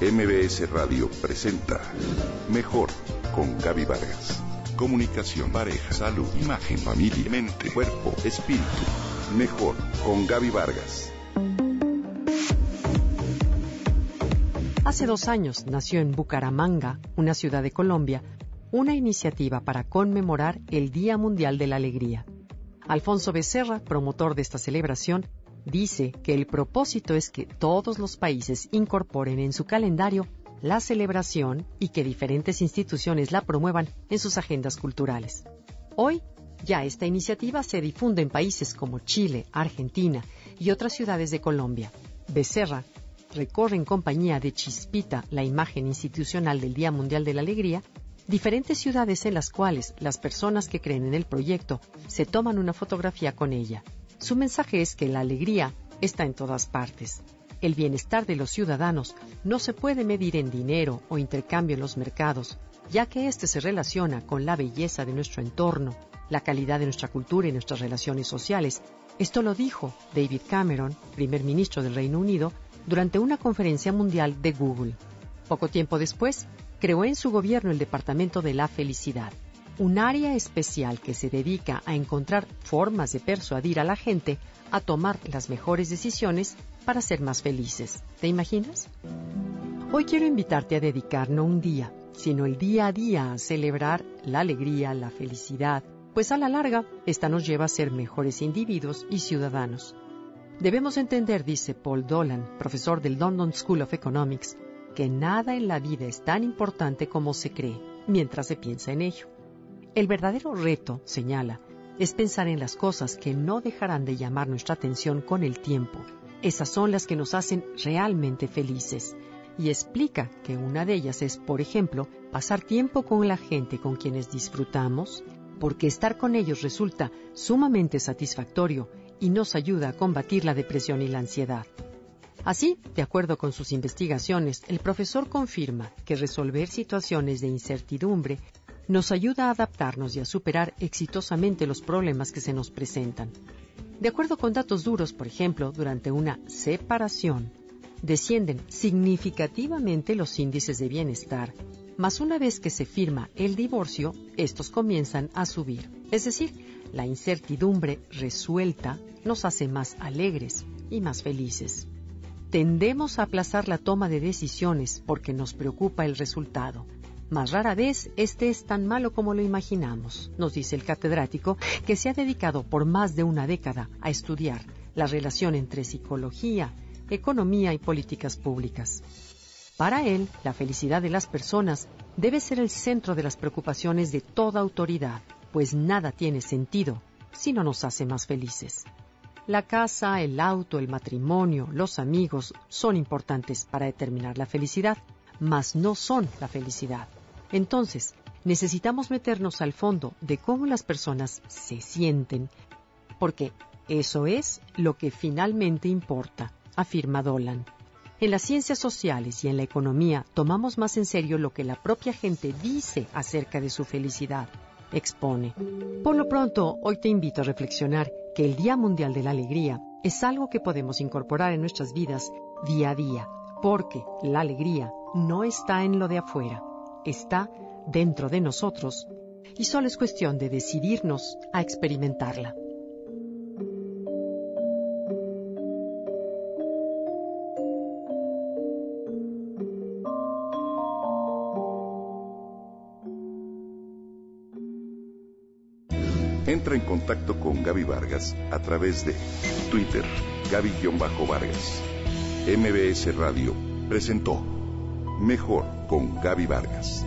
MBS Radio presenta Mejor con Gaby Vargas. Comunicación, pareja, salud, imagen, familia, mente, cuerpo, espíritu. Mejor con Gaby Vargas. Hace dos años nació en Bucaramanga, una ciudad de Colombia, una iniciativa para conmemorar el Día Mundial de la Alegría. Alfonso Becerra, promotor de esta celebración, dice que el propósito es que todos los países incorporen en su calendario la celebración y que diferentes instituciones la promuevan en sus agendas culturales. Hoy, ya esta iniciativa se difunde en países como Chile, Argentina y otras ciudades de Colombia. Becerra recorre en compañía de Chispita, la imagen institucional del Día Mundial de la Alegría, diferentes ciudades en las cuales las personas que creen en el proyecto se toman una fotografía con ella. Su mensaje es que la alegría está en todas partes. El bienestar de los ciudadanos no se puede medir en dinero o intercambio en los mercados, ya que éste se relaciona con la belleza de nuestro entorno, la calidad de nuestra cultura y nuestras relaciones sociales. Esto lo dijo David Cameron, primer ministro del Reino Unido, durante una conferencia mundial de Google. Poco tiempo después, creó en su gobierno el Departamento de la Felicidad, un área especial que se dedica a encontrar formas de persuadir a la gente a tomar las mejores decisiones para ser más felices. ¿Te imaginas? Hoy quiero invitarte a dedicar no un día, sino el día a día a celebrar la alegría, la felicidad, pues a la larga esta nos lleva a ser mejores individuos y ciudadanos. Debemos entender, dice Paul Dolan, profesor del London School of Economics, que nada en la vida es tan importante como se cree, mientras se piensa en ello. El verdadero reto, señala, es pensar en las cosas que no dejarán de llamar nuestra atención con el tiempo. Esas son las que nos hacen realmente felices. Y explica que una de ellas es, por ejemplo, pasar tiempo con la gente con quienes disfrutamos, porque estar con ellos resulta sumamente satisfactorio y nos ayuda a combatir la depresión y la ansiedad. Así, de acuerdo con sus investigaciones, el profesor confirma que resolver situaciones de incertidumbre nos ayuda a adaptarnos y a superar exitosamente los problemas que se nos presentan. De acuerdo con datos duros, por ejemplo, durante una separación, descienden significativamente los índices de bienestar, mas una vez que se firma el divorcio, estos comienzan a subir. Es decir, la incertidumbre resuelta nos hace más alegres y más felices. Tendemos a aplazar la toma de decisiones porque nos preocupa el resultado, más rara vez este es tan malo como lo imaginamos, nos dice el catedrático, que se ha dedicado por más de una década a estudiar la relación entre psicología, economía y políticas públicas. Para él, la felicidad de las personas debe ser el centro de las preocupaciones de toda autoridad, pues nada tiene sentido si no nos hace más felices. La casa, el auto, el matrimonio, los amigos son importantes para determinar la felicidad, mas no son la felicidad. Entonces, necesitamos meternos al fondo de cómo las personas se sienten, porque eso es lo que finalmente importa, afirma Dolan. En las ciencias sociales y en la economía tomamos más en serio lo que la propia gente dice acerca de su felicidad, expone. Por lo pronto, hoy te invito a reflexionar que el Día Mundial de la Alegría es algo que podemos incorporar en nuestras vidas día a día, porque la alegría no está en lo de afuera, está dentro de nosotros y solo es cuestión de decidirnos a experimentarla. Entra en contacto con Gaby Vargas a través de Twitter, Gaby-Vargas. MBS Radio presentó Mejor con Gaby Vargas.